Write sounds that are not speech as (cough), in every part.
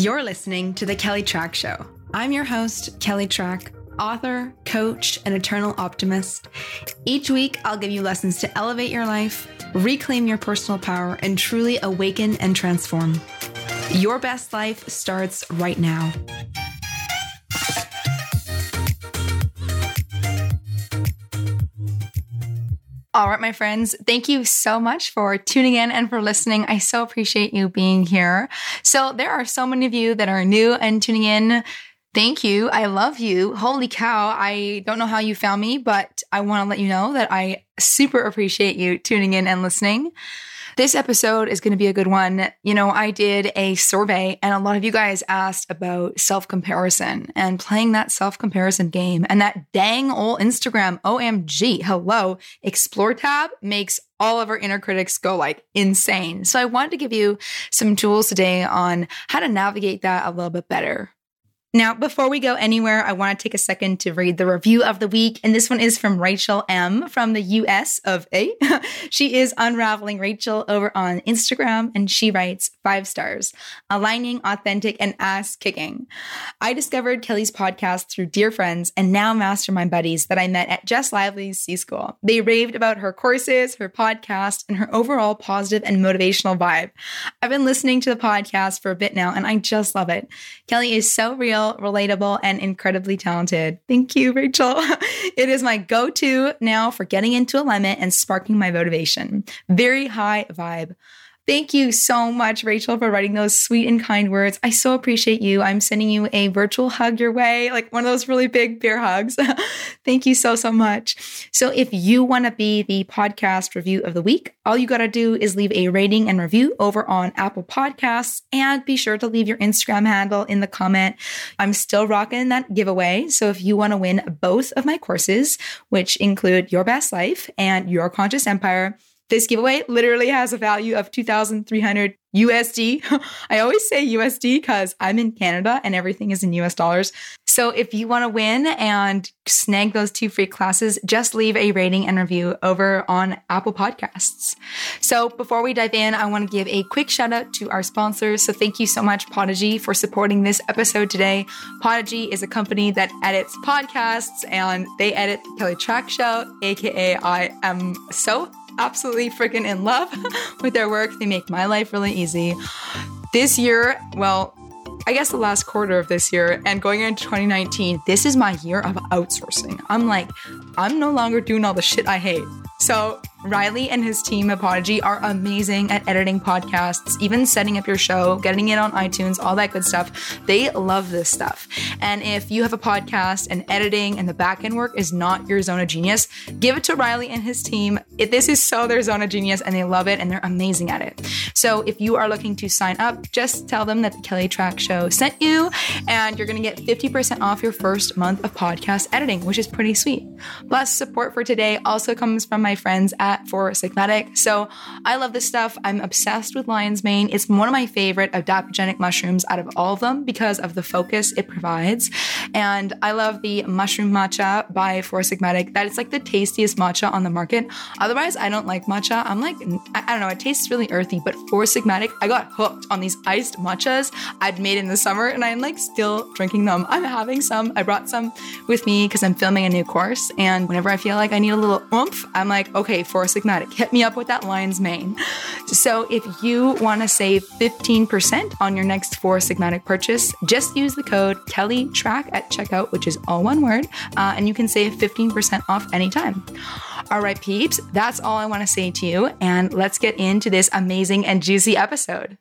You're listening to The Kelly Trach Show. I'm your host, Kelly Trach, author, coach, and eternal optimist. Each week, I'll give you lessons to elevate your life, reclaim your personal power, and truly awaken and transform. Your best life starts right now. All right, my friends, thank you so much for tuning in and for listening. I so appreciate you being here. So, there are so many of you that are new and tuning in. Thank you. I love you. Holy cow. I don't know how you found me, but I want to let you know that I super appreciate you tuning in and listening. This episode is going to be a good one. You know, I did a survey and a lot of you guys asked about self comparison and playing that self comparison game. And that dang old Instagram OMG, hello, explore tab makes all of our inner critics go like insane. So I wanted to give you some tools today on how to navigate that a little bit better. Now, before we go anywhere, I want to take a second to read the review of the week. And this one is from Rachel M from the US of A. (laughs) she is unraveling Rachel over on Instagram and she writes five stars, aligning, authentic, and ass kicking. I discovered Kelly's podcast through dear friends and now mastermind buddies that I met at Jess Lively's C School. They raved about her courses, her podcast, and her overall positive and motivational vibe. I've been listening to the podcast for a bit now and I just love it. Kelly is so real real, relatable, and incredibly talented. Thank you, Rachel. (laughs) it is my go to now for getting into alignment and sparking my motivation. Very high vibe. Thank you so much, Rachel, for writing those sweet and kind words. I so appreciate you. I'm sending you a virtual hug your way, like one of those really big bear hugs. (laughs) Thank you so, so much. So, if you want to be the podcast review of the week, all you got to do is leave a rating and review over on Apple Podcasts and be sure to leave your Instagram handle in the comment. I'm still rocking that giveaway. So, if you want to win both of my courses, which include Your Best Life and Your Conscious Empire, this giveaway literally has a value of 2,300 USD. (laughs) I always say USD because I'm in Canada and everything is in US dollars. So if you want to win and snag those two free classes, just leave a rating and review over on Apple Podcasts. So before we dive in, I want to give a quick shout out to our sponsors. So thank you so much, Podigy, for supporting this episode today. Podigy is a company that edits podcasts and they edit the Kelly Trach Show, aka I am so absolutely freaking in love (laughs) with their work. They make my life really easy. This year, well, I guess the last quarter of this year and going into 2019, this is my year of outsourcing. I'm like, I'm no longer doing all the shit I hate. So Riley and his team at Podigy are amazing at editing podcasts, even setting up your show, getting it on iTunes, all that good stuff. They love this stuff. And if you have a podcast and editing and the back end work is not your zone of genius, give it to Riley and his team. If this is so their zone of genius and they love it and they're amazing at it. So if you are looking to sign up, just tell them that the Kelly Trach Show sent you and you're going to get 50% off your first month of podcast editing, which is pretty sweet. Plus, support for today also comes from my friends at at Four Sigmatic. So I love this stuff. I'm obsessed with lion's mane. It's one of my favorite adaptogenic mushrooms out of all of them because of the focus it provides. And I love the mushroom matcha by Four Sigmatic. That is like the tastiest matcha on the market. Otherwise, I don't like matcha. I'm like, I don't know, it tastes really earthy, but Four Sigmatic, I got hooked on these iced matchas I'd made in the summer and I'm like still drinking them. I'm having some. I brought some with me because I'm filming a new course. And whenever I feel like I need a little oomph, I'm like, okay, Four Sigmatic. Hit me up with that lion's mane. So if you want to save 15% on your next Four Sigmatic purchase, just use the code Kelly Trach at checkout, which is all one word, uh, and you can save 15% off anytime. All right, peeps, that's all I want to say to you. And let's get into this amazing and juicy episode.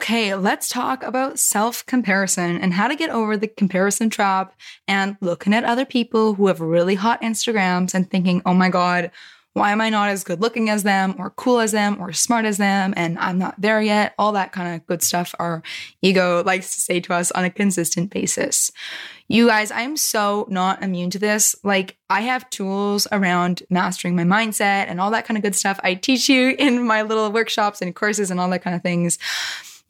Okay, let's talk about self comparison and how to get over the comparison trap and looking at other people who have really hot Instagrams and thinking, oh my God, why am I not as good looking as them or cool as them or smart as them? And I'm not there yet. All that kind of good stuff our ego likes to say to us on a consistent basis. You guys, I'm so not immune to this. Like, I have tools around mastering my mindset and all that kind of good stuff. I teach you in my little workshops and courses and all that kind of things.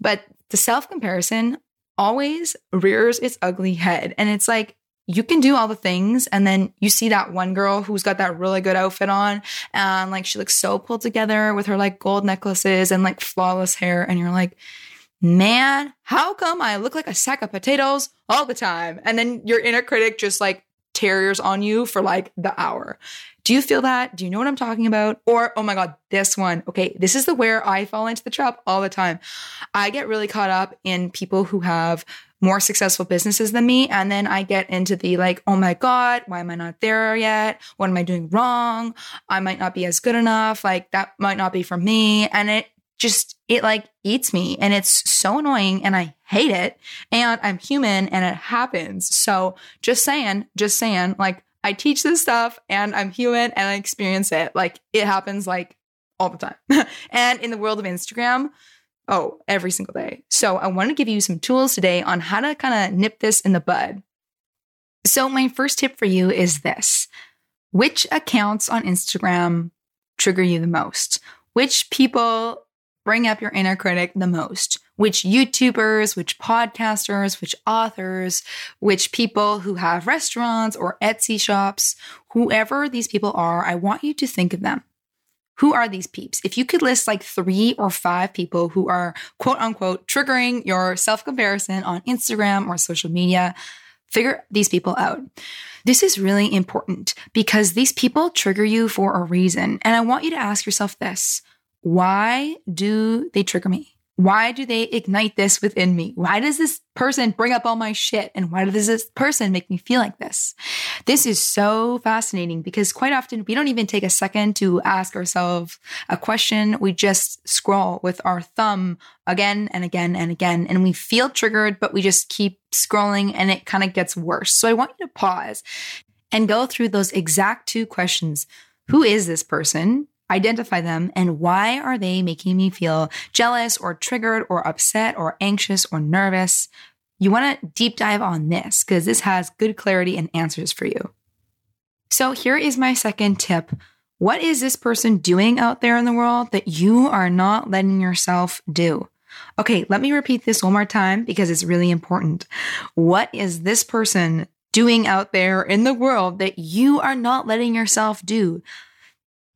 But the self comparison always rears its ugly head. And it's like, you can do all the things and then you see that one girl who's got that really good outfit on and like she looks so pulled together with her like gold necklaces and like flawless hair and you're like man how come i look like a sack of potatoes all the time and then your inner critic just like terriers on you for like the hour do you feel that? Do you know what I'm talking about? Or, oh my God, this one. Okay, this is the where I fall into the trap all the time. I get really caught up in people who have more successful businesses than me. And then I get into the like, oh my God, why am I not there yet? What am I doing wrong? I might not be as good enough. Like, that might not be for me. And it just, it like eats me and it's so annoying and I hate it. And I'm human and it happens. So just saying, just saying, like, I teach this stuff and I'm human and I experience it. Like it happens like all the time. (laughs) and in the world of Instagram, oh, every single day. So I want to give you some tools today on how to kind of nip this in the bud. So my first tip for you is this. Which accounts on Instagram trigger you the most? Which people bring up your inner critic the most? Which YouTubers, which podcasters, which authors, which people who have restaurants or Etsy shops, whoever these people are, I want you to think of them. Who are these peeps? If you could list like three or five people who are quote unquote triggering your self comparison on Instagram or social media, figure these people out. This is really important because these people trigger you for a reason. And I want you to ask yourself this why do they trigger me? Why do they ignite this within me? Why does this person bring up all my shit? And why does this person make me feel like this? This is so fascinating because quite often we don't even take a second to ask ourselves a question. We just scroll with our thumb again and again and again. And we feel triggered, but we just keep scrolling and it kind of gets worse. So I want you to pause and go through those exact two questions. Who is this person? Identify them, and why are they making me feel jealous or triggered or upset or anxious or nervous? You want to deep dive on this because this has good clarity and answers for you. So, here is my second tip. What is this person doing out there in the world that you are not letting yourself do? Okay, let me repeat this one more time because it's really important. What is this person doing out there in the world that you are not letting yourself do?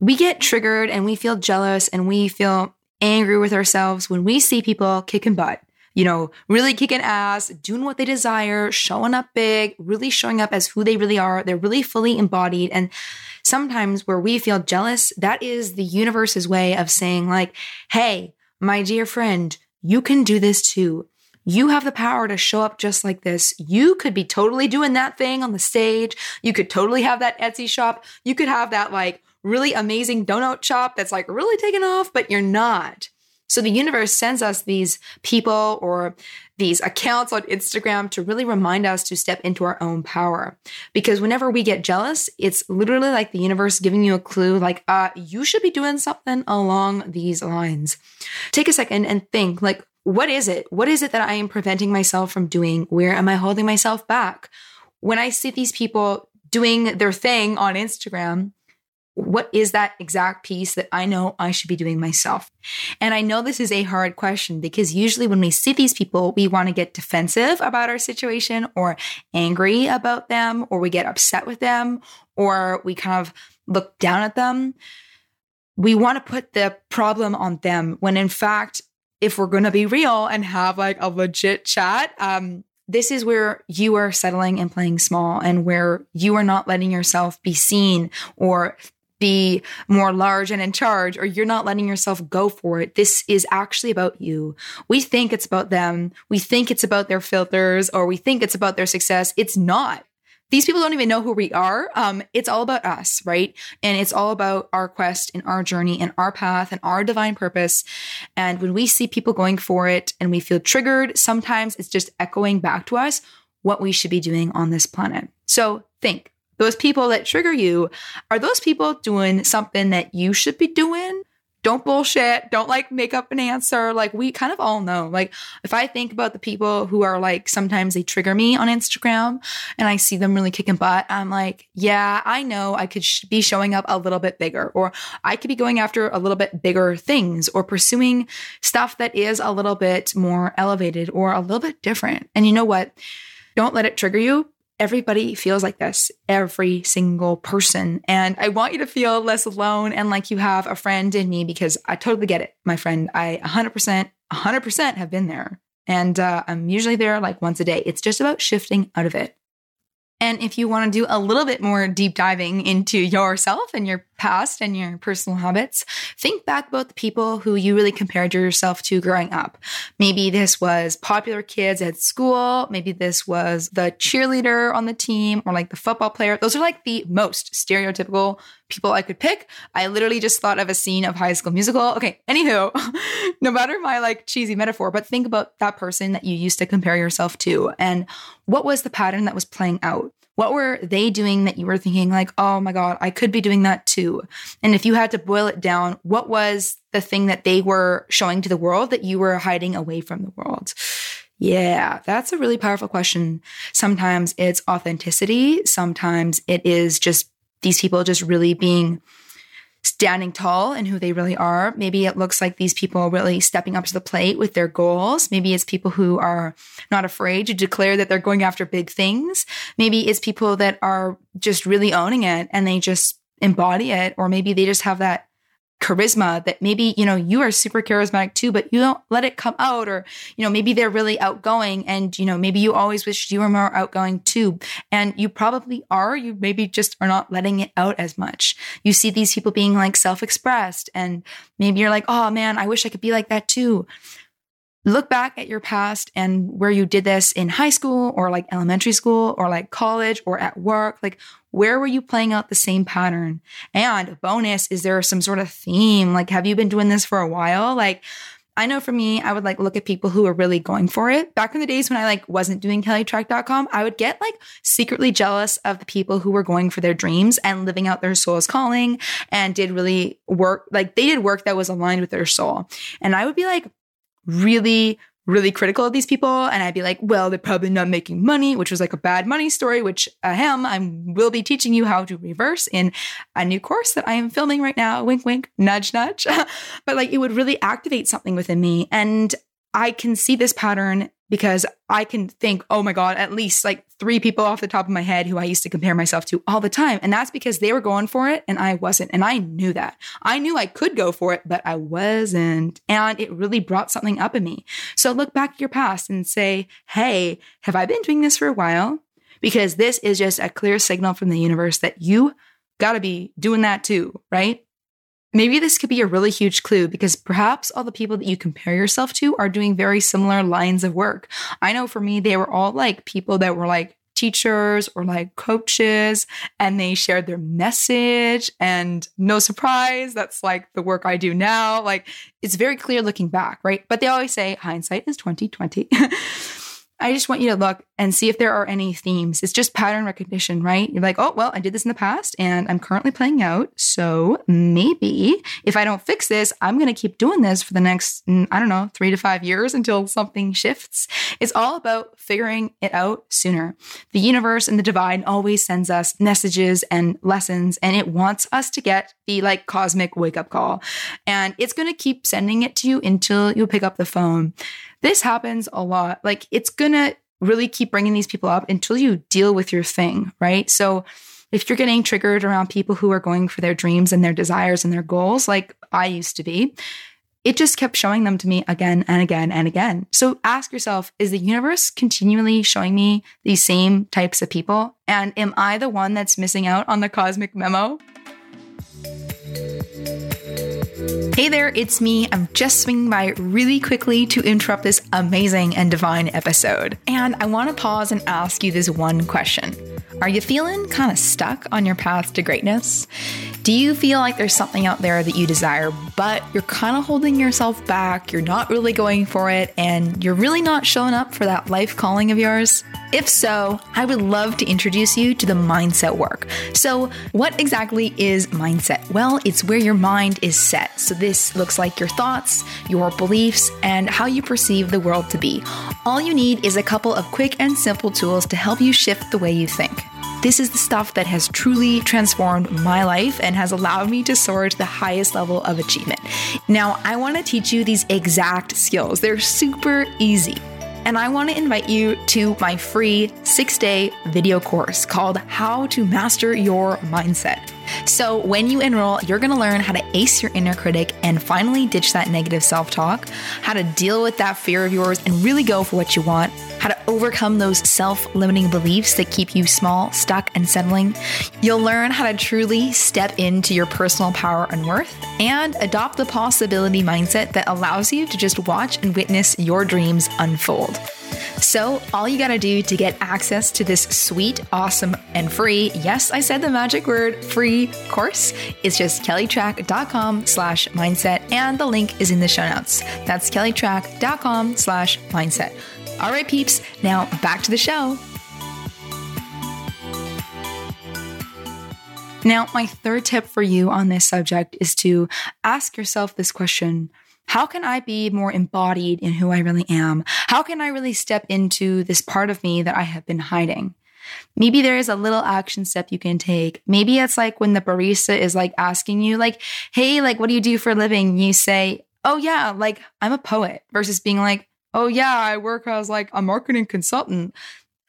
We get triggered and we feel jealous and we feel angry with ourselves when we see people kicking butt, you know, really kicking ass, doing what they desire, showing up big, really showing up as who they really are. They're really fully embodied. And sometimes where we feel jealous, that is the universe's way of saying, like, hey, my dear friend, you can do this too. You have the power to show up just like this. You could be totally doing that thing on the stage. You could totally have that Etsy shop. You could have that like really amazing donut shop that's like really taken off, but you're not. So the universe sends us these people or these accounts on Instagram to really remind us to step into our own power. Because whenever we get jealous, it's literally like the universe giving you a clue like, uh, you should be doing something along these lines. Take a second and think like, what is it? What is it that I am preventing myself from doing? Where am I holding myself back? When I see these people doing their thing on Instagram, what is that exact piece that I know I should be doing myself? And I know this is a hard question because usually when we see these people, we want to get defensive about our situation or angry about them, or we get upset with them, or we kind of look down at them. We want to put the problem on them when in fact, if we're going to be real and have like a legit chat, um, this is where you are settling and playing small and where you are not letting yourself be seen or be more large and in charge, or you're not letting yourself go for it. This is actually about you. We think it's about them. We think it's about their filters, or we think it's about their success. It's not. These people don't even know who we are. Um, it's all about us, right? And it's all about our quest and our journey and our path and our divine purpose. And when we see people going for it and we feel triggered, sometimes it's just echoing back to us what we should be doing on this planet. So think those people that trigger you, are those people doing something that you should be doing? don't bullshit. Don't like make up an answer. Like we kind of all know. Like if I think about the people who are like sometimes they trigger me on Instagram and I see them really kicking butt, I'm like, yeah, I know I could sh- be showing up a little bit bigger or I could be going after a little bit bigger things or pursuing stuff that is a little bit more elevated or a little bit different. And you know what? Don't let it trigger you everybody feels like this, every single person. And I want you to feel less alone and like you have a friend in me because I totally get it, my friend. I 100%, 100% have been there. And uh, I'm usually there like once a day. It's just about shifting out of it. And if you want to do a little bit more deep diving into yourself and your past and your personal habits, think back about the people who you really compared yourself to growing up. Maybe this was popular kids at school. Maybe this was the cheerleader on the team or like the football player. Those are like the most stereotypical people I could pick. I literally just thought of a scene of High School Musical. Okay, anywho, (laughs) no matter my like cheesy metaphor, but think about that person that you used to compare yourself to and what was the pattern that was playing out? What were they doing that you were thinking, like, oh my God, I could be doing that too? And if you had to boil it down, what was the thing that they were showing to the world that you were hiding away from the world? Yeah, that's a really powerful question. Sometimes it's authenticity. Sometimes it is just these people just really being standing tall and who they really are. Maybe it looks like these people really stepping up to the plate with their goals. Maybe it's people who are not afraid to declare that they're going after big things. Maybe it's people that are just really owning it and they just embody it. Or maybe they just have that charisma that maybe, you know, you are super charismatic too, but you don't let it come out. Or, you know, maybe they're really outgoing and, you know, maybe you always wished you were more outgoing too. And you probably are. You maybe just are not letting it out as much. You see these people being like self expressed and maybe you're like, oh man, I wish I could be like that too look back at your past and where you did this in high school or like elementary school or like college or at work. Like, where were you playing out the same pattern? And bonus, is there some sort of theme? Like, have you been doing this for a while? Like, I know for me, I would like look at people who are really going for it. Back in the days when I like wasn't doing kellytrach.com, I would get like secretly jealous of the people who were going for their dreams and living out their soul's calling and did really work. Like they did work that was aligned with their soul. And I would be like, really really critical of these people and I'd be like, well, they're probably not making money, which was like a bad money story, which ahem, I will be teaching you how to reverse in a new course that I am filming right now. Wink, wink, nudge, nudge. (laughs) but like it would really activate something within me. And I can see this pattern because I can think, oh my God, at least like three people off the top of my head who I used to compare myself to all the time. And that's because they were going for it and I wasn't. And I knew that. I knew I could go for it, but I wasn't. And it really brought something up in me. So look back at your past and say, hey, have I been doing this for a while? Because this is just a clear signal from the universe that you got to be doing that too, right? Maybe this could be a really huge clue because perhaps all the people that you compare yourself to are doing very similar lines of work. I know for me, they were all like people that were like teachers or like coaches and they shared their message and no surprise that's like the work I do now. Like it's very clear looking back right? But they always say hindsight is 2020 (laughs) I just want you to look and see if there are any themes. It's just pattern recognition, right? You're like, oh, well, I did this in the past and I'm currently playing out. So maybe if I don't fix this, I'm going to keep doing this for the next, mm, I don't know, three to five years until something shifts. It's all about figuring it out sooner. The universe and the divine always sends us messages and lessons, and it wants us to get the like cosmic wake up call. And it's going to keep sending it to you until you pick up the phone. This happens a lot. Like it's going to really keep bringing these people up until you deal with your thing, right? So if you're getting triggered around people who are going for their dreams and their desires and their goals, like I used to be, it just kept showing them to me again and again and again. So ask yourself, is the universe continually showing me these same types of people? And am I the one that's missing out on the cosmic memo? Hey there, it's me. I'm just swinging by really quickly to interrupt this amazing and divine episode. And I want to pause and ask you this one question Are you feeling kind of stuck on your path to greatness? Do you feel like there's something out there that you desire, but you're kind of holding yourself back? You're not really going for it, and you're really not showing up for that life calling of yours? If so, I would love to introduce you to the mindset work. So, what exactly is mindset? Well, it's where your mind is set. So, this looks like your thoughts, your beliefs, and how you perceive the world to be. All you need is a couple of quick and simple tools to help you shift the way you think. This is the stuff that has truly transformed my life and has allowed me to soar to the highest level of achievement. Now, I want to teach you these exact skills. They're super easy. And I want to invite you to my free six day video course called How to Master Your Mindset. So, when you enroll, you're going to learn how to ace your inner critic and finally ditch that negative self talk, how to deal with that fear of yours and really go for what you want, how to overcome those self limiting beliefs that keep you small, stuck, and settling. You'll learn how to truly step into your personal power and worth and adopt the possibility mindset that allows you to just watch and witness your dreams unfold. So, all you gotta do to get access to this sweet, awesome, and free, yes, I said the magic word, free course, is just kellytrach.com slash mindset, and the link is in the show notes. That's kellytrach.com slash mindset. All right, peeps, now back to the show. Now, my third tip for you on this subject is to ask yourself this question how can I be more embodied in who I really am? How can I really step into this part of me that I have been hiding? Maybe there is a little action step you can take. Maybe it's like when the barista is like asking you, like, hey, like, what do you do for a living? You say, oh, yeah, like, I'm a poet, versus being like, oh, yeah, I work as like a marketing consultant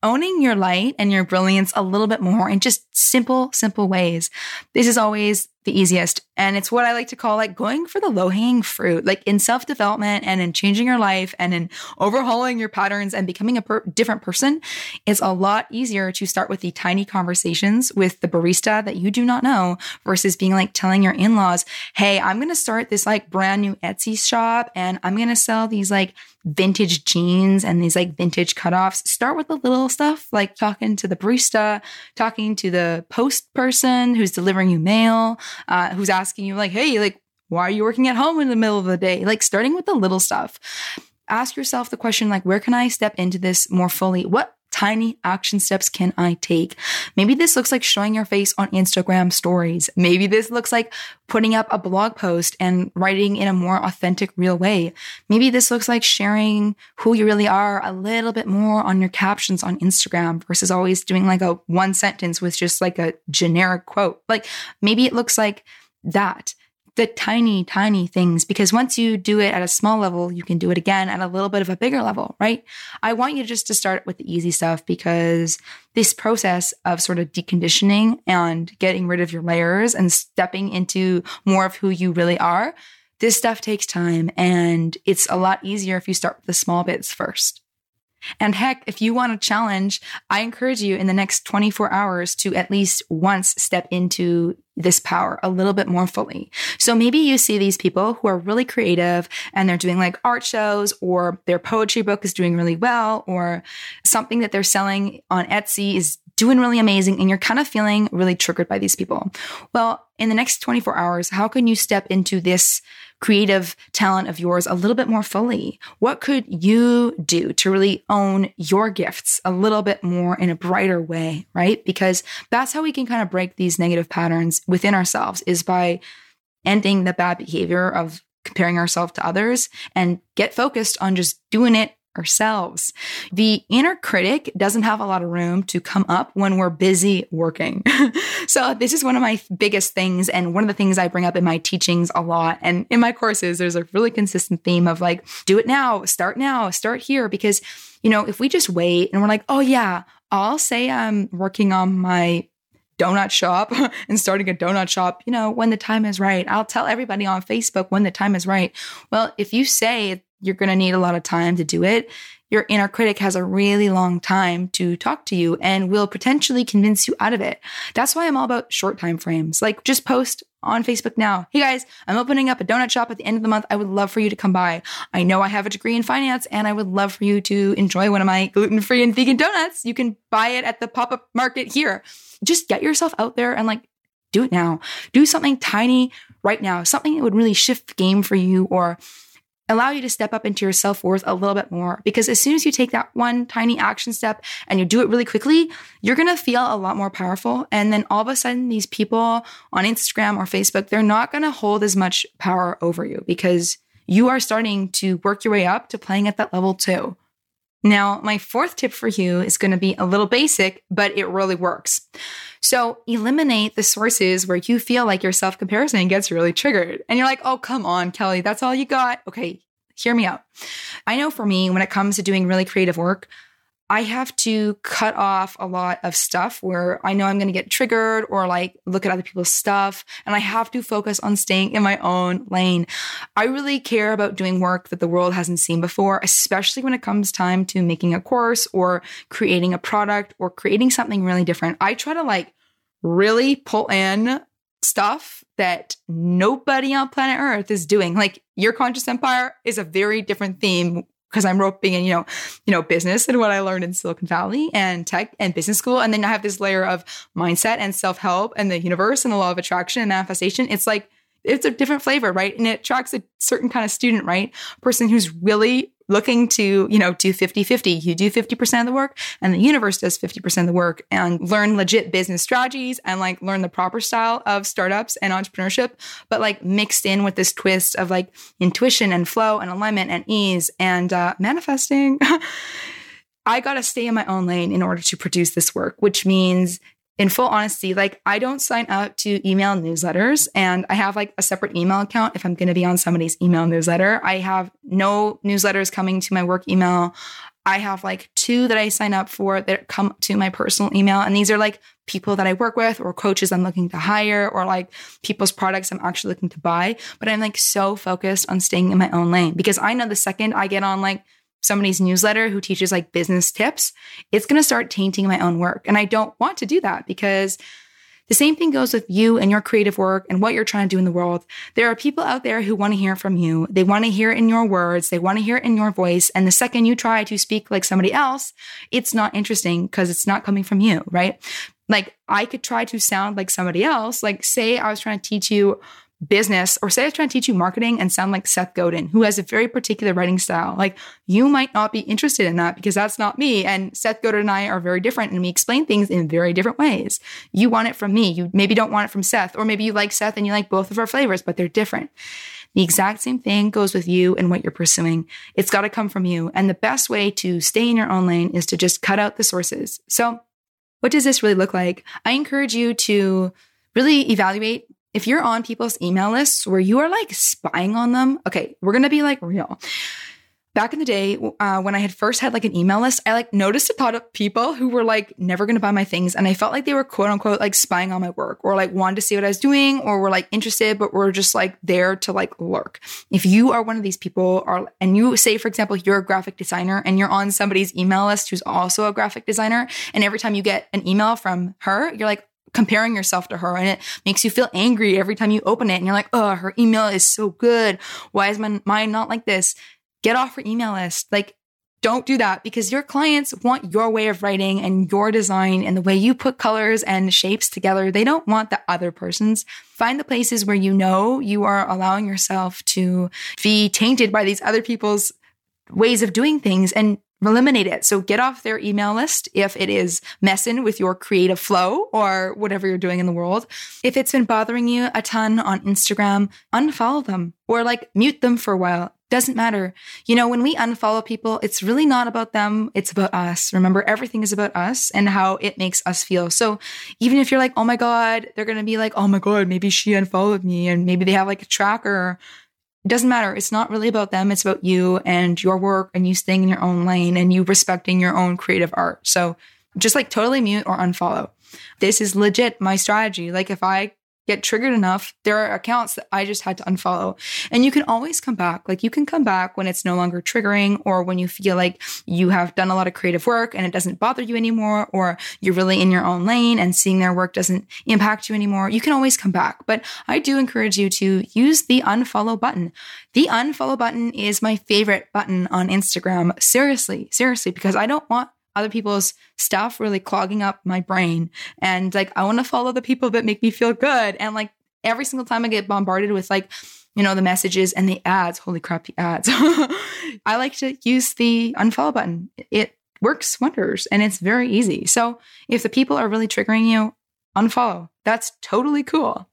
owning your light and your brilliance a little bit more in just simple, simple ways. This is always the easiest. And it's what I like to call like going for the low hanging fruit, like in self development and in changing your life and in overhauling your patterns and becoming a per- different person. It's a lot easier to start with the tiny conversations with the barista that you do not know versus being like telling your in laws, Hey, I'm going to start this like brand new Etsy shop and I'm going to sell these like vintage jeans and these like vintage cutoffs. Start with the little stuff, like talking to the barista, talking to the post person who's delivering you mail, uh, who's asking you like, hey, like, why are you working at home in the middle of the day? Like starting with the little stuff. Ask yourself the question, like, where can I step into this more fully? What tiny action steps can I take? Maybe this looks like showing your face on Instagram stories. Maybe this looks like putting up a blog post and writing in a more authentic, real way. Maybe this looks like sharing who you really are a little bit more on your captions on Instagram versus always doing like a one sentence with just like a generic quote. Like maybe it looks like that the tiny, tiny things, because once you do it at a small level, you can do it again at a little bit of a bigger level, right? I want you just to start with the easy stuff because this process of sort of deconditioning and getting rid of your layers and stepping into more of who you really are, this stuff takes time and it's a lot easier if you start with the small bits first. And heck, if you want a challenge, I encourage you in the next 24 hours to at least once step into this power a little bit more fully. So maybe you see these people who are really creative and they're doing like art shows or their poetry book is doing really well or something that they're selling on Etsy is doing really amazing and you're kind of feeling really triggered by these people. Well, in the next 24 hours, how can you step into this creative talent of yours a little bit more fully? What could you do to really own your gifts a little bit more in a brighter way, right? Because that's how we can kind of break these negative patterns within ourselves is by ending the bad behavior of comparing ourselves to others and get focused on just doing it ourselves. The inner critic doesn't have a lot of room to come up when we're busy working. (laughs) so this is one of my biggest things and one of the things I bring up in my teachings a lot and in my courses there's a really consistent theme of like do it now, start now, start here because you know, if we just wait and we're like, "Oh yeah, I'll say I'm working on my donut shop (laughs) and starting a donut shop, you know, when the time is right. I'll tell everybody on Facebook when the time is right. Well, if you say you're going to need a lot of time to do it, your inner critic has a really long time to talk to you and will potentially convince you out of it. That's why I'm all about short time frames. Like just post on Facebook now. Hey guys, I'm opening up a donut shop at the end of the month. I would love for you to come by. I know I have a degree in finance and I would love for you to enjoy one of my gluten-free and vegan donuts. You can buy it at the pop-up market here. Just get yourself out there and like do it now. Do something tiny right now, something that would really shift the game for you or allow you to step up into your self worth a little bit more. Because as soon as you take that one tiny action step and you do it really quickly, you're going to feel a lot more powerful. And then all of a sudden, these people on Instagram or Facebook, they're not going to hold as much power over you because you are starting to work your way up to playing at that level too. Now, my fourth tip for you is going to be a little basic, but it really works. So eliminate the sources where you feel like your self comparison gets really triggered. And you're like, oh, come on, Kelly, that's all you got. Okay, hear me out. I know for me, when it comes to doing really creative work, I have to cut off a lot of stuff where I know I'm going to get triggered or like look at other people's stuff. And I have to focus on staying in my own lane. I really care about doing work that the world hasn't seen before, especially when it comes time to making a course or creating a product or creating something really different. I try to like really pull in stuff that nobody on planet Earth is doing. Like your conscious empire is a very different theme because I'm roping in, you know, you know, business and what I learned in Silicon Valley and tech and business school. And then I have this layer of mindset and self-help and the universe and the law of attraction and manifestation. It's like it's a different flavor, right? And it attracts a certain kind of student, right? Person who's really looking to, you know, do 50 50. You do 50% of the work and the universe does 50% of the work and learn legit business strategies and like learn the proper style of startups and entrepreneurship, but like mixed in with this twist of like intuition and flow and alignment and ease and uh, manifesting. (laughs) I got to stay in my own lane in order to produce this work, which means in full honesty, like I don't sign up to email newsletters and I have like a separate email account if I'm going to be on somebody's email newsletter. I have no newsletters coming to my work email. I have like two that I sign up for that come to my personal email. And these are like people that I work with or coaches I'm looking to hire or like people's products I'm actually looking to buy. But I'm like so focused on staying in my own lane because I know the second I get on like somebody's newsletter who teaches like business tips, it's going to start tainting my own work. And I don't want to do that because the same thing goes with you and your creative work and what you're trying to do in the world. There are people out there who want to hear from you. They want to hear it in your words. They want to hear it in your voice. And the second you try to speak like somebody else, it's not interesting because it's not coming from you, right? Like I could try to sound like somebody else. Like say I was trying to teach you business, or say I trying to teach you marketing and sound like Seth Godin, who has a very particular writing style, like you might not be interested in that because that's not me. And Seth Godin and I are very different and we explain things in very different ways. You want it from me. You maybe don't want it from Seth, or maybe you like Seth and you like both of our flavors, but they're different. The exact same thing goes with you and what you're pursuing. It's got to come from you. And the best way to stay in your own lane is to just cut out the sources. So, what does this really look like? I encourage you to really evaluate if you're on people's email lists where you are like spying on them, okay, we're gonna be like real. Back in the day, uh, when I had first had like an email list, I like noticed a lot of people who were like never gonna buy my things, and I felt like they were quote unquote like spying on my work, or like wanted to see what I was doing, or were like interested, but were just like there to like lurk. If you are one of these people, are and you say, for example, you're a graphic designer and you're on somebody's email list who's also a graphic designer, and every time you get an email from her, you're like, comparing yourself to her and it makes you feel angry every time you open it and you're like, oh, her email is so good. Why is my, mine not like this? Get off her email list. Like, don't do that because your clients want your way of writing and your design and the way you put colors and shapes together. They don't want the other person's. Find the places where you know you are allowing yourself to be tainted by these other people's ways of doing things and eliminate it. So get off their email list if it is messing with your creative flow or whatever you're doing in the world. If it's been bothering you a ton on Instagram, unfollow them or like mute them for a while. Doesn't matter. You know, when we unfollow people, it's really not about them. It's about us. Remember, everything is about us and how it makes us feel. So even if you're like, oh my God, they're going to be like, oh my God, maybe she unfollowed me and maybe they have like a tracker it doesn't matter. It's not really about them. It's about you and your work and you staying in your own lane and you respecting your own creative art. So just like totally mute or unfollow. This is legit my strategy. Like if I get triggered enough, there are accounts that I just had to unfollow. And you can always come back. Like you can come back when it's no longer triggering or when you feel like you have done a lot of creative work and it doesn't bother you anymore, or you're really in your own lane and seeing their work doesn't impact you anymore. You can always come back. But I do encourage you to use the unfollow button. The unfollow button is my favorite button on Instagram. Seriously, seriously, because I don't want other people's stuff really clogging up my brain. And like, I want to follow the people that make me feel good. And like, every single time I get bombarded with like, you know, the messages and the ads, holy crap, the ads. (laughs) I like to use the unfollow button. It works wonders and it's very easy. So if the people are really triggering you, unfollow. That's totally cool.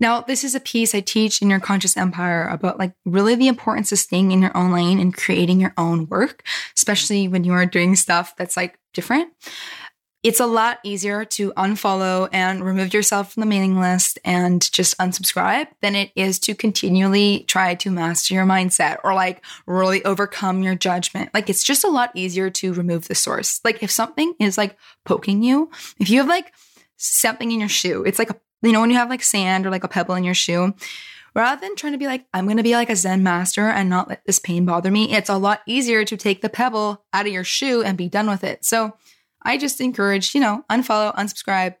Now, this is a piece I teach in your conscious empire about like really the importance of staying in your own lane and creating your own work, especially when you are doing stuff that's like different. It's a lot easier to unfollow and remove yourself from the mailing list and just unsubscribe than it is to continually try to master your mindset or like really overcome your judgment. Like it's just a lot easier to remove the source. Like if something is like poking you, if you have like something in your shoe, it's like a, you know, when you have like sand or like a pebble in your shoe, rather than trying to be like, I'm going to be like a Zen master and not let this pain bother me, it's a lot easier to take the pebble out of your shoe and be done with it. So I just encourage, you know, unfollow, unsubscribe,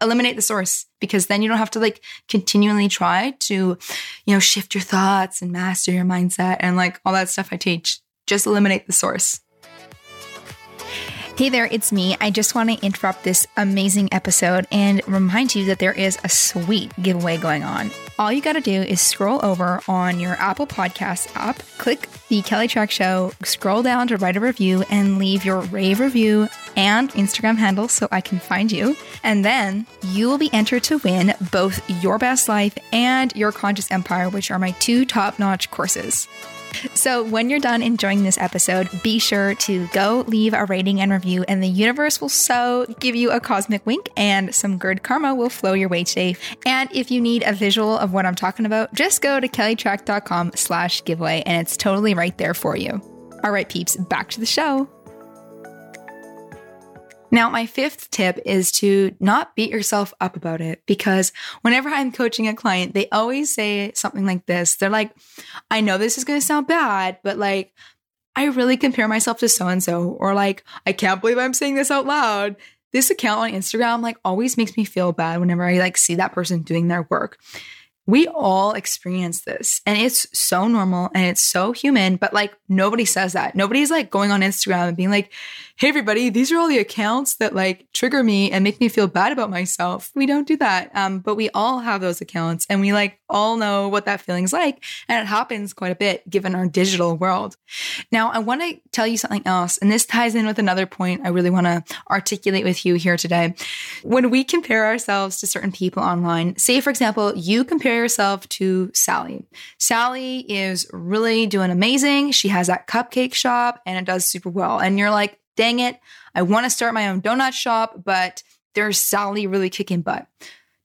eliminate the source because then you don't have to like continually try to, you know, shift your thoughts and master your mindset and like all that stuff I teach. Just eliminate the source. Hey there, it's me. I just want to interrupt this amazing episode and remind you that there is a sweet giveaway going on. All you got to do is scroll over on your Apple Podcast app, click the Kelly Trach Show, scroll down to write a review, and leave your rave review and Instagram handle so I can find you. And then you will be entered to win both Your Best Life and Your Conscious Empire, which are my two top notch courses. So, when you're done enjoying this episode, be sure to go leave a rating and review, and the universe will so give you a cosmic wink, and some good karma will flow your way today. And if you need a visual of what I'm talking about, just go to kellytrach.com slash giveaway, and it's totally right there for you. All right, peeps, back to the show. Now, my fifth tip is to not beat yourself up about it because whenever I'm coaching a client, they always say something like this. They're like, I know this is going to sound bad, but like, I really compare myself to so and so, or like, I can't believe I'm saying this out loud. This account on Instagram like always makes me feel bad whenever I like see that person doing their work. We all experience this and it's so normal and it's so human, but like nobody says that. Nobody's like going on Instagram and being like, hey, everybody, these are all the accounts that like trigger me and make me feel bad about myself. We don't do that. Um, but we all have those accounts and we like all know what that feeling's like. And it happens quite a bit given our digital world. Now, I want to tell you something else. And this ties in with another point I really want to articulate with you here today. When we compare ourselves to certain people online, say, for example, you compare yourself to Sally. Sally is really doing amazing. She has that cupcake shop and it does super well. And you're like, dang it, I want to start my own donut shop, but there's Sally really kicking butt.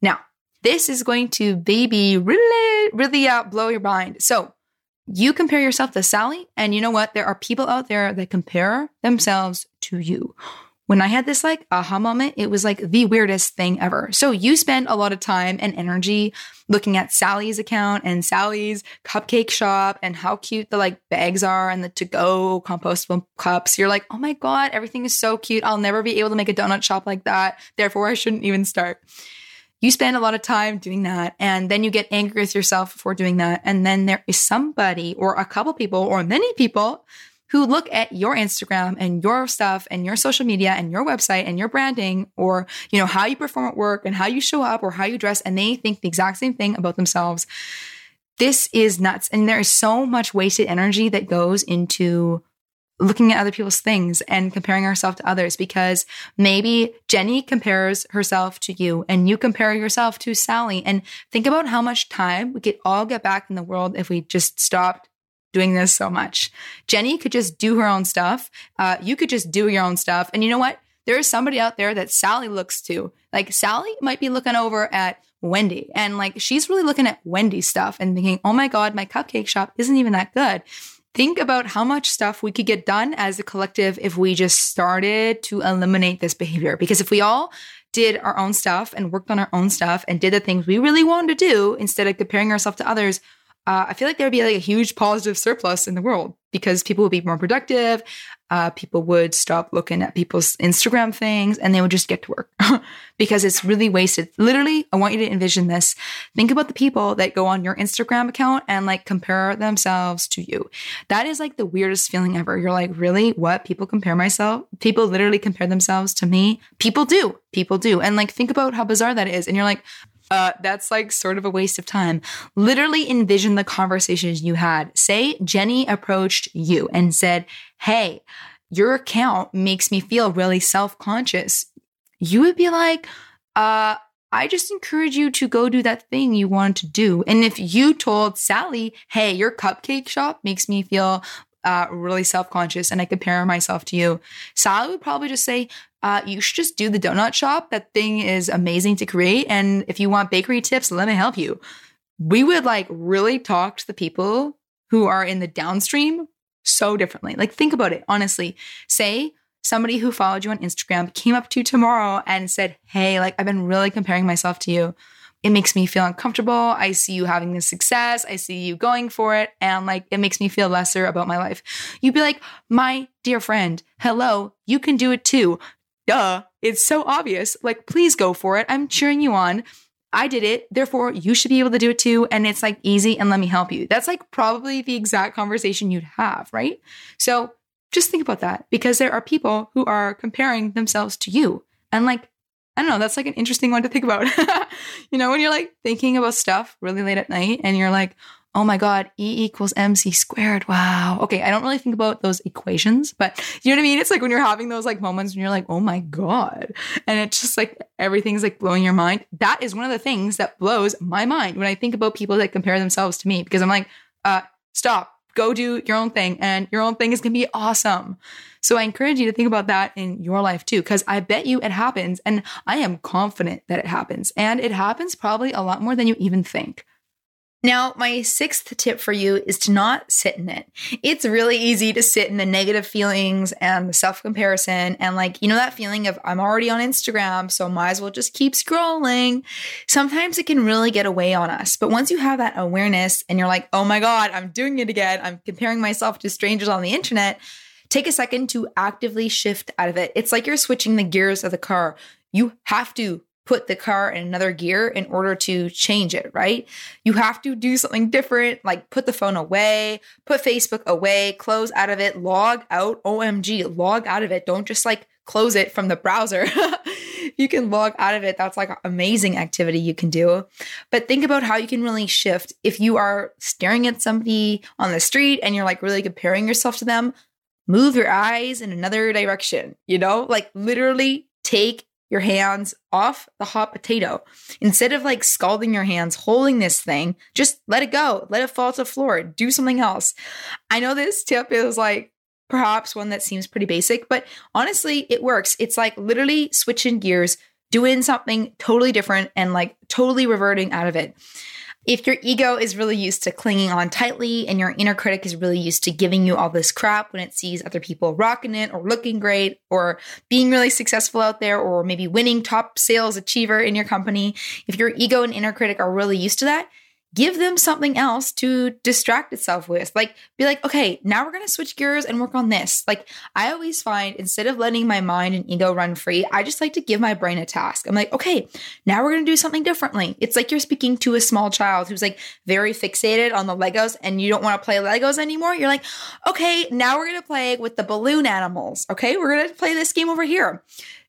Now, this is going to baby really, really out blow your mind. So you compare yourself to Sally, and you know what? There are people out there that compare themselves to you when I had this like aha moment, it was like the weirdest thing ever. So you spend a lot of time and energy looking at Sally's account and Sally's cupcake shop and how cute the like bags are and the to go compostable cups. You're like, oh my God, everything is so cute. I'll never be able to make a donut shop like that. Therefore, I shouldn't even start. You spend a lot of time doing that and then you get angry with yourself for doing that. And then there is somebody or a couple people or many people who look at your Instagram and your stuff and your social media and your website and your branding or, you know, how you perform at work and how you show up or how you dress and they think the exact same thing about themselves. This is nuts. And there is so much wasted energy that goes into looking at other people's things and comparing ourselves to others because maybe Jenny compares herself to you and you compare yourself to Sally. And think about how much time we could all get back in the world if we just stopped doing this so much. Jenny could just do her own stuff. Uh, you could just do your own stuff. And you know what? There is somebody out there that Sally looks to. Like Sally might be looking over at Wendy and like she's really looking at Wendy's stuff and thinking, oh my God, my cupcake shop isn't even that good. Think about how much stuff we could get done as a collective if we just started to eliminate this behavior. Because if we all did our own stuff and worked on our own stuff and did the things we really wanted to do instead of comparing ourselves to others, uh, I feel like there would be like a huge positive surplus in the world because people would be more productive. Uh, people would stop looking at people's Instagram things and they would just get to work (laughs) because it's really wasted. Literally, I want you to envision this. Think about the people that go on your Instagram account and like compare themselves to you. That is like the weirdest feeling ever. You're like, really? What? People compare myself? People literally compare themselves to me? People do. People do. And like, think about how bizarre that is. And you're like, uh, that's like sort of a waste of time. Literally envision the conversations you had. Say Jenny approached you and said, Hey, your account makes me feel really self conscious. You would be like, uh, I just encourage you to go do that thing you want to do. And if you told Sally, hey, your cupcake shop makes me feel uh, really self conscious and I compare myself to you, Sally would probably just say, uh, you should just do the donut shop. That thing is amazing to create. And if you want bakery tips, let me help you. We would like really talk to the people who are in the downstream so differently. Like, think about it honestly. Say somebody who followed you on Instagram came up to you tomorrow and said, Hey, like, I've been really comparing myself to you. It makes me feel uncomfortable. I see you having this success. I see you going for it. And like, it makes me feel lesser about my life. You'd be like, My dear friend, hello, you can do it too duh, it's so obvious. Like, please go for it. I'm cheering you on. I did it. Therefore, you should be able to do it too. And it's like easy and let me help you. That's like probably the exact conversation you'd have, right? So just think about that because there are people who are comparing themselves to you. And like, I don't know, that's like an interesting one to think about. (laughs) you know, when you're like thinking about stuff really late at night and you're like, oh my God, E equals MC squared. Wow. Okay. I don't really think about those equations, but you know what I mean? It's like when you're having those like moments when you're like, oh my God. And it's just like everything's like blowing your mind. That is one of the things that blows my mind when I think about people that compare themselves to me because I'm like, uh, stop, go do your own thing and your own thing is going to be awesome. So I encourage you to think about that in your life too, because I bet you it happens and I am confident that it happens and it happens probably a lot more than you even think. Now, my sixth tip for you is to not sit in it. It's really easy to sit in the negative feelings and the self comparison and, like, you know, that feeling of I'm already on Instagram, so might as well just keep scrolling. Sometimes it can really get away on us. But once you have that awareness and you're like, oh my God, I'm doing it again, I'm comparing myself to strangers on the internet, take a second to actively shift out of it. It's like you're switching the gears of the car. You have to put the car in another gear in order to change it, right? You have to do something different, like put the phone away, put Facebook away, close out of it, log out. OMG, log out of it. Don't just like close it from the browser. (laughs) you can log out of it. That's like amazing activity you can do. But think about how you can really shift. If you are staring at somebody on the street and you're like really comparing yourself to them, move your eyes in another direction, you know? Like literally take your hands off the hot potato. Instead of like scalding your hands, holding this thing, just let it go. Let it fall to the floor. Do something else. I know this tip is like perhaps one that seems pretty basic, but honestly, it works. It's like literally switching gears, doing something totally different and like totally reverting out of it. If your ego is really used to clinging on tightly and your inner critic is really used to giving you all this crap when it sees other people rocking it or looking great or being really successful out there or maybe winning top sales achiever in your company, if your ego and inner critic are really used to that, give them something else to distract itself with. Like, be like, okay, now we're going to switch gears and work on this. Like, I always find instead of letting my mind and ego run free, I just like to give my brain a task. I'm like, okay, now we're going to do something differently. It's like you're speaking to a small child who's like very fixated on the Legos and you don't want to play Legos anymore. You're like, okay, now we're going to play with the balloon animals. Okay, we're going to play this game over here.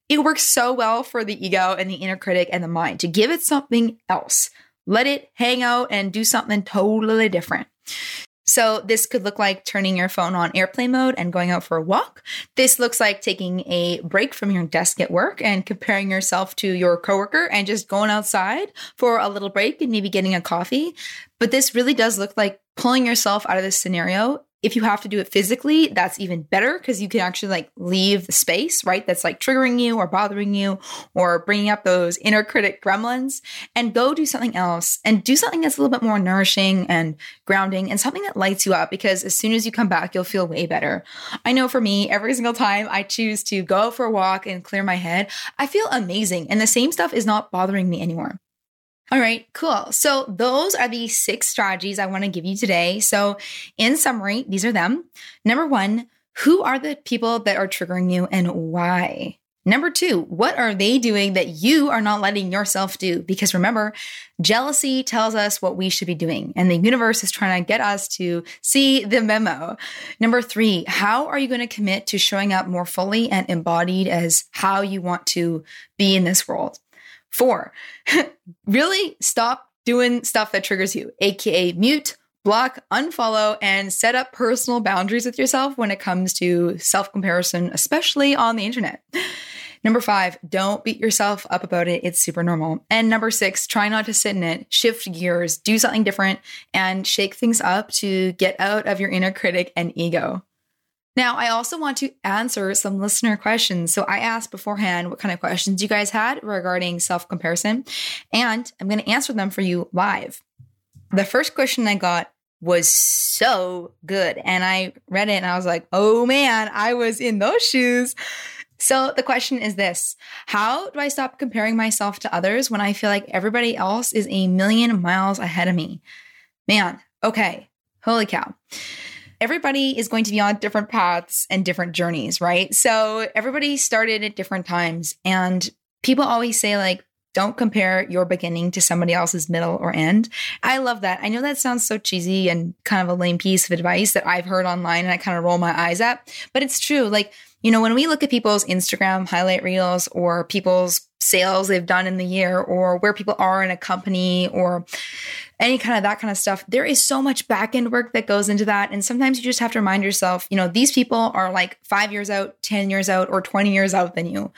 It works so well for the ego and the inner critic and the mind to give it something else. Let it hang out and do something totally different. So, this could look like turning your phone on airplane mode and going out for a walk. This looks like taking a break from your desk at work and comparing yourself to your coworker and just going outside for a little break and maybe getting a coffee. But this really does look like pulling yourself out of this scenario if you have to do it physically, that's even better because you can actually like leave the space, right? That's like triggering you or bothering you or bringing up those inner critic gremlins and go do something else and do something that's a little bit more nourishing and grounding and something that lights you up because as soon as you come back, you'll feel way better. I know for me, every single time I choose to go for a walk and clear my head, I feel amazing and the same stuff is not bothering me anymore. All right, cool. So, those are the six strategies I want to give you today. So, in summary, these are them. Number one, Who are the people that are triggering you and why? Number two, what are they doing that you are not letting yourself do? Because remember, jealousy tells us what we should be doing, and the universe is trying to get us to see the memo. Number three, how are you going to commit to showing up more fully and embodied as how you want to be in this world? Four, (laughs) really stop doing stuff that triggers you, aka mute, block, unfollow, and set up personal boundaries with yourself when it comes to self comparison, especially on the internet. Number five, don't beat yourself up about it. It's super normal. And number six, try not to sit in it, shift gears, do something different, and shake things up to get out of your inner critic and ego. Now, I also want to answer some listener questions. So I asked beforehand what kind of questions you guys had regarding self comparison, and I'm going to answer them for you live. The first question I got was so good, and I read it and I was like, oh man, I was in those shoes. So the question is this How do I stop comparing myself to others when I feel like everybody else is a million miles ahead of me? Man, okay, holy cow. Everybody is going to be on different paths and different journeys, right? So everybody started at different times. And people always say, like, don't compare your beginning to somebody else's middle or end. I love that. I know that sounds so cheesy and kind of a lame piece of advice that I've heard online and I kind of roll my eyes at, but it's true. Like, you know, when we look at people's Instagram highlight reels or people's sales they've done in the year or where people are in a company or any kind of that kind of stuff, there is so much back end work that goes into that. And sometimes you just have to remind yourself, you know, these people are like five years out, 10 years out, or 20 years out than you.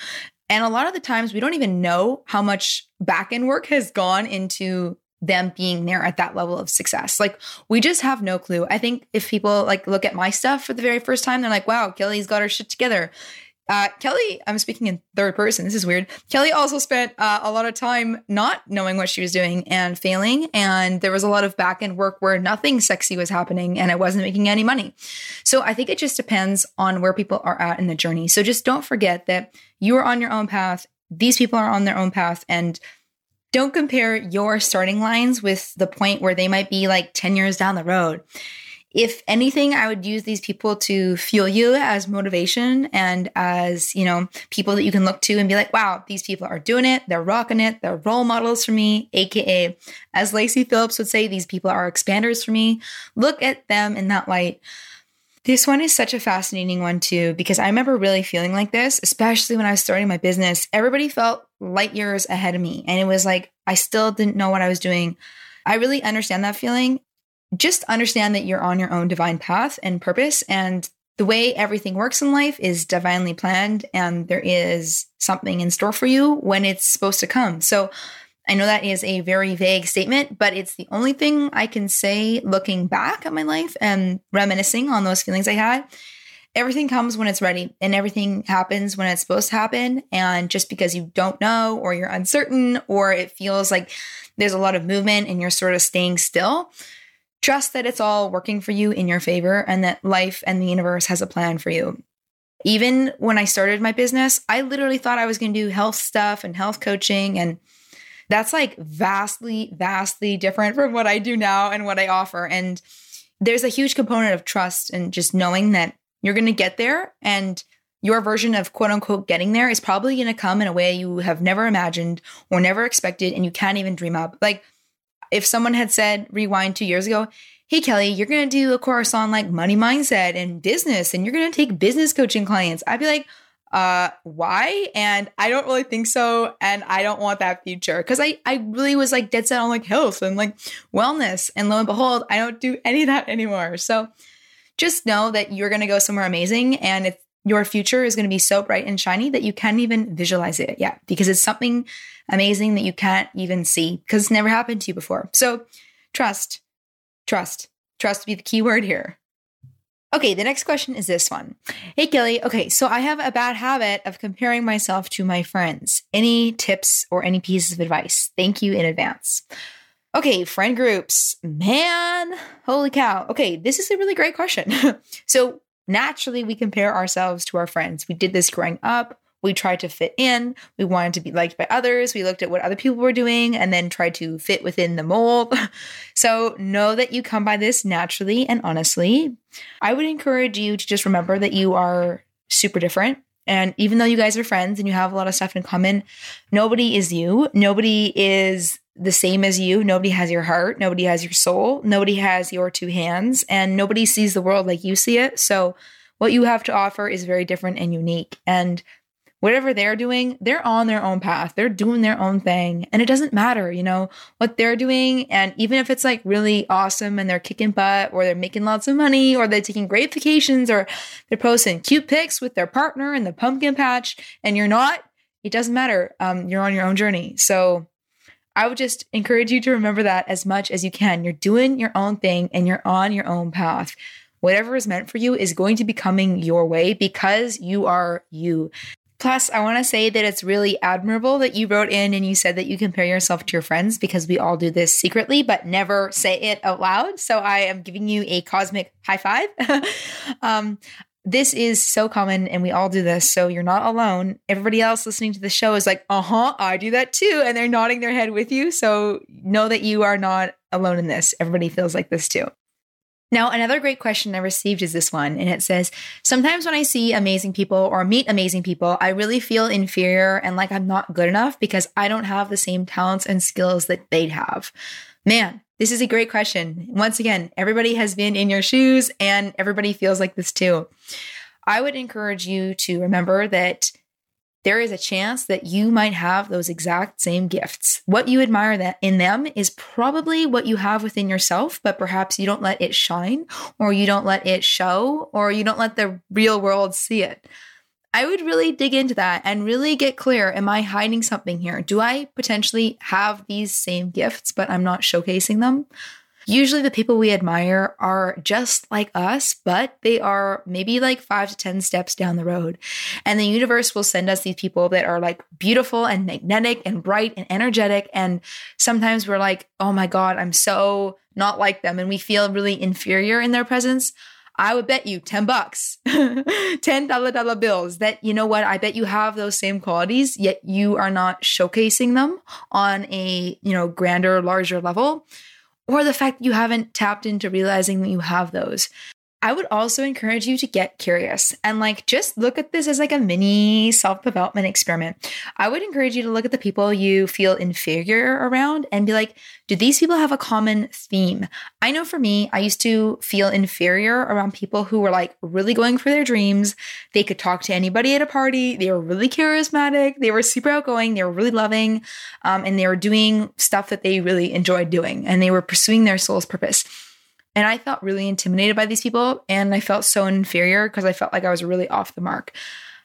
And a lot of the times we don't even know how much back end work has gone into them being there at that level of success. Like we just have no clue. I think if people like look at my stuff for the very first time, they're like, wow, Kelly's got her shit together. Uh, Kelly, I'm speaking in third person. This is weird. Kelly also spent uh, a lot of time not knowing what she was doing and failing. And there was a lot of back end work where nothing sexy was happening and I wasn't making any money. So I think it just depends on where people are at in the journey. So just don't forget that you are on your own path. These people are on their own path. And don't compare your starting lines with the point where they might be like 10 years down the road. If anything, I would use these people to fuel you as motivation and as, you know, people that you can look to and be like, wow, these people are doing it. They're rocking it. They're role models for me, AKA, as Lacy Phillips would say, these people are expanders for me. Look at them in that light. This one is such a fascinating one too, because I remember really feeling like this, especially when I was starting my business. Everybody felt light years ahead of me. And it was like, I still didn't know what I was doing. I really understand that feeling. Just understand that you're on your own divine path and purpose. And the way everything works in life is divinely planned, and there is something in store for you when it's supposed to come. So I know that is a very vague statement, but it's the only thing I can say looking back at my life and reminiscing on those feelings I had. Everything comes when it's ready and everything happens when it's supposed to happen. And just because you don't know or you're uncertain or it feels like there's a lot of movement and you're sort of staying still, trust that it's all working for you in your favor and that life and the universe has a plan for you. Even when I started my business, I literally thought I was going to do health stuff and health coaching and that's like vastly, vastly different from what I do now and what I offer. And there's a huge component of trust and just knowing that you're going to get there and your version of quote unquote getting there is probably going to come in a way you have never imagined or never expected and you can't even dream up. Like if someone had said rewind 2 years ago, "Hey Kelly, you're going to do a course on like money mindset and business and you're going to take business coaching clients." I'd be like, uh why and i don't really think so and i don't want that future because i i really was like dead set on like health and like wellness and lo and behold i don't do any of that anymore so just know that you're going to go somewhere amazing and if your future is going to be so bright and shiny that you can't even visualize it yet because it's something amazing that you can't even see because it's never happened to you before so trust trust trust to be the key word here Okay, the next question is this one. Hey, Kelly. Okay, so I have a bad habit of comparing myself to my friends. Any tips or any pieces of advice? Thank you in advance. Okay, friend groups. Man, holy cow. Okay, this is a really great question. (laughs) so, naturally, we compare ourselves to our friends. We did this growing up. We tried to fit in. We wanted to be liked by others. We looked at what other people were doing and then tried to fit within the mold. (laughs) so know that you come by this naturally and honestly. I would encourage you to just remember that you are super different. And even though you guys are friends and you have a lot of stuff in common, nobody is you. Nobody is the same as you. Nobody has your heart. Nobody has your soul. Nobody has your two hands. And nobody sees the world like you see it. So, what you have to offer is very different and unique. And whatever they're doing, they're on their own path. They're doing their own thing. And it doesn't matter, you know, what they're doing. And even if it's like really awesome and they're kicking butt or they're making lots of money or they're taking great vacations or they're posting cute pics with their partner in the pumpkin patch and you're not, it doesn't matter. Um, you're on your own journey. So I would just encourage you to remember that as much as you can. You're doing your own thing and you're on your own path. Whatever is meant for you is going to be coming your way because you are you. Plus, I want to say that it's really admirable that you wrote in and you said that you compare yourself to your friends because we all do this secretly, but never say it out loud. So I am giving you a cosmic high five. (laughs) um, this is so common and we all do this. So you're not alone. Everybody else listening to the show is like, uh huh, I do that too. And they're nodding their head with you. So know that you are not alone in this. Everybody feels like this too. Now, another great question I received is this one, and it says Sometimes when I see amazing people or meet amazing people, I really feel inferior and like I'm not good enough because I don't have the same talents and skills that they'd have. Man, this is a great question. Once again, everybody has been in your shoes and everybody feels like this too. I would encourage you to remember that there is a chance that you might have those exact same gifts. What you admire that in them is probably what you have within yourself, but perhaps you don't let it shine or you don't let it show or you don't let the real world see it. I would really dig into that and really get clear. Am I hiding something here? Do I potentially have these same gifts, but I'm not showcasing them? Usually, the people we admire are just like us, but they are maybe like five to 10 steps down the road. And the universe will send us these people that are like beautiful and magnetic and bright and energetic. And sometimes we're like, oh my God, I'm so not like them. And we feel really inferior in their presence. I would bet you 10 bucks, (laughs) 10 dollar dollar bills that, you know what, I bet you have those same qualities, yet you are not showcasing them on a, you know, grander, larger level or the fact that you haven't tapped into realizing that you have those. I would also encourage you to get curious and like just look at this as like a mini self development experiment. I would encourage you to look at the people you feel inferior around and be like, do these people have a common theme? I know for me, I used to feel inferior around people who were like really going for their dreams. They could talk to anybody at a party. They were really charismatic. They were super outgoing. They were really loving. Um, and they were doing stuff that they really enjoyed doing and they were pursuing their soul's purpose. And I felt really intimidated by these people and I felt so inferior because I felt like I was really off the mark.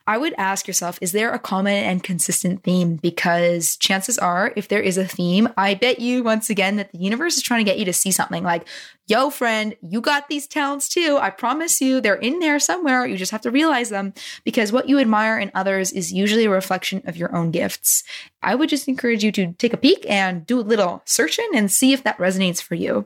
I would ask yourself, is there a common and consistent theme? Because chances are, if there is a theme, I bet you once again that the universe is trying to get you to see something like, yo, friend, you got these talents too. I promise you, they're in there somewhere. You just have to realize them because what you admire in others is usually a reflection of your own gifts. I would just encourage you to take a peek and do a little searching and see if that resonates for you.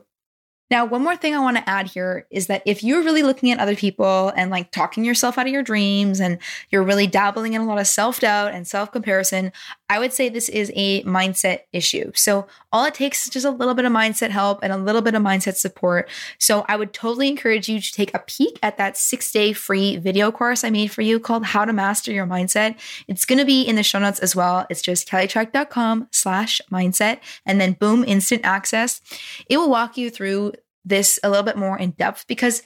Now, one more thing I want to add here is that if you're really looking at other people and like talking yourself out of your dreams and you're really dabbling in a lot of self doubt and self comparison, I would say this is a mindset issue. So, all it takes is just a little bit of mindset help and a little bit of mindset support. So, I would totally encourage you to take a peek at that six day free video course I made for you called How to Master Your Mindset. It's going to be in the show notes as well. It's just kellytrach.com slash mindset and then boom, instant access. It will walk you through this a little bit more in depth because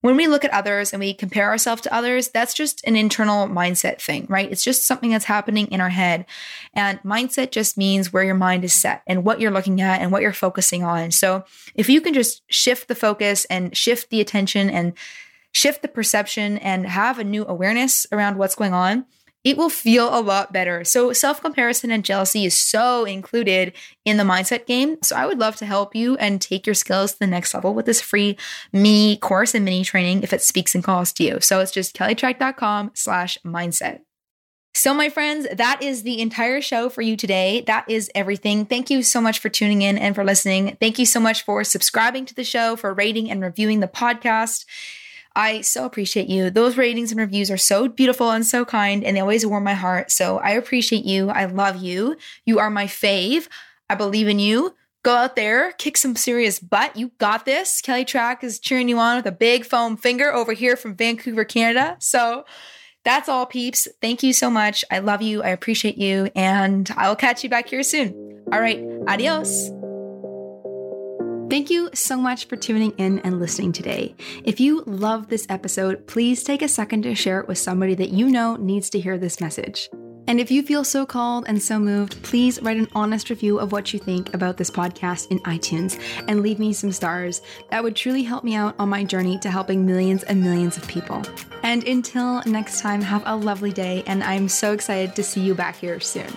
when we look at others and we compare ourselves to others, that's just an internal mindset thing, right? It's just something that's happening in our head. And mindset just means where your mind is set and what you're looking at and what you're focusing on. So if you can just shift the focus and shift the attention and shift the perception and have a new awareness around what's going on, it will feel a lot better. So, self comparison and jealousy is so included in the mindset game. So, I would love to help you and take your skills to the next level with this free mini course and mini training if it speaks and calls to you. So, it's just kellytrach.com slash mindset. So, my friends, that is the entire show for you today. That is everything. Thank you so much for tuning in and for listening. Thank you so much for subscribing to the show, for rating and reviewing the podcast. I so appreciate you. Those ratings and reviews are so beautiful and so kind, and they always warm my heart. So I appreciate you. I love you. You are my fave. I believe in you. Go out there, kick some serious butt. You got this. Kelly Trach is cheering you on with a big foam finger over here from Vancouver, Canada. So that's all, peeps. Thank you so much. I love you. I appreciate you. And I will catch you back here soon. All right. Adios. Thank you so much for tuning in and listening today. If you love this episode, please take a second to share it with somebody that you know needs to hear this message. And if you feel so called and so moved, please write an honest review of what you think about this podcast in iTunes and leave me some stars. That would truly help me out on my journey to helping millions and millions of people. And until next time, have a lovely day, and I'm so excited to see you back here soon.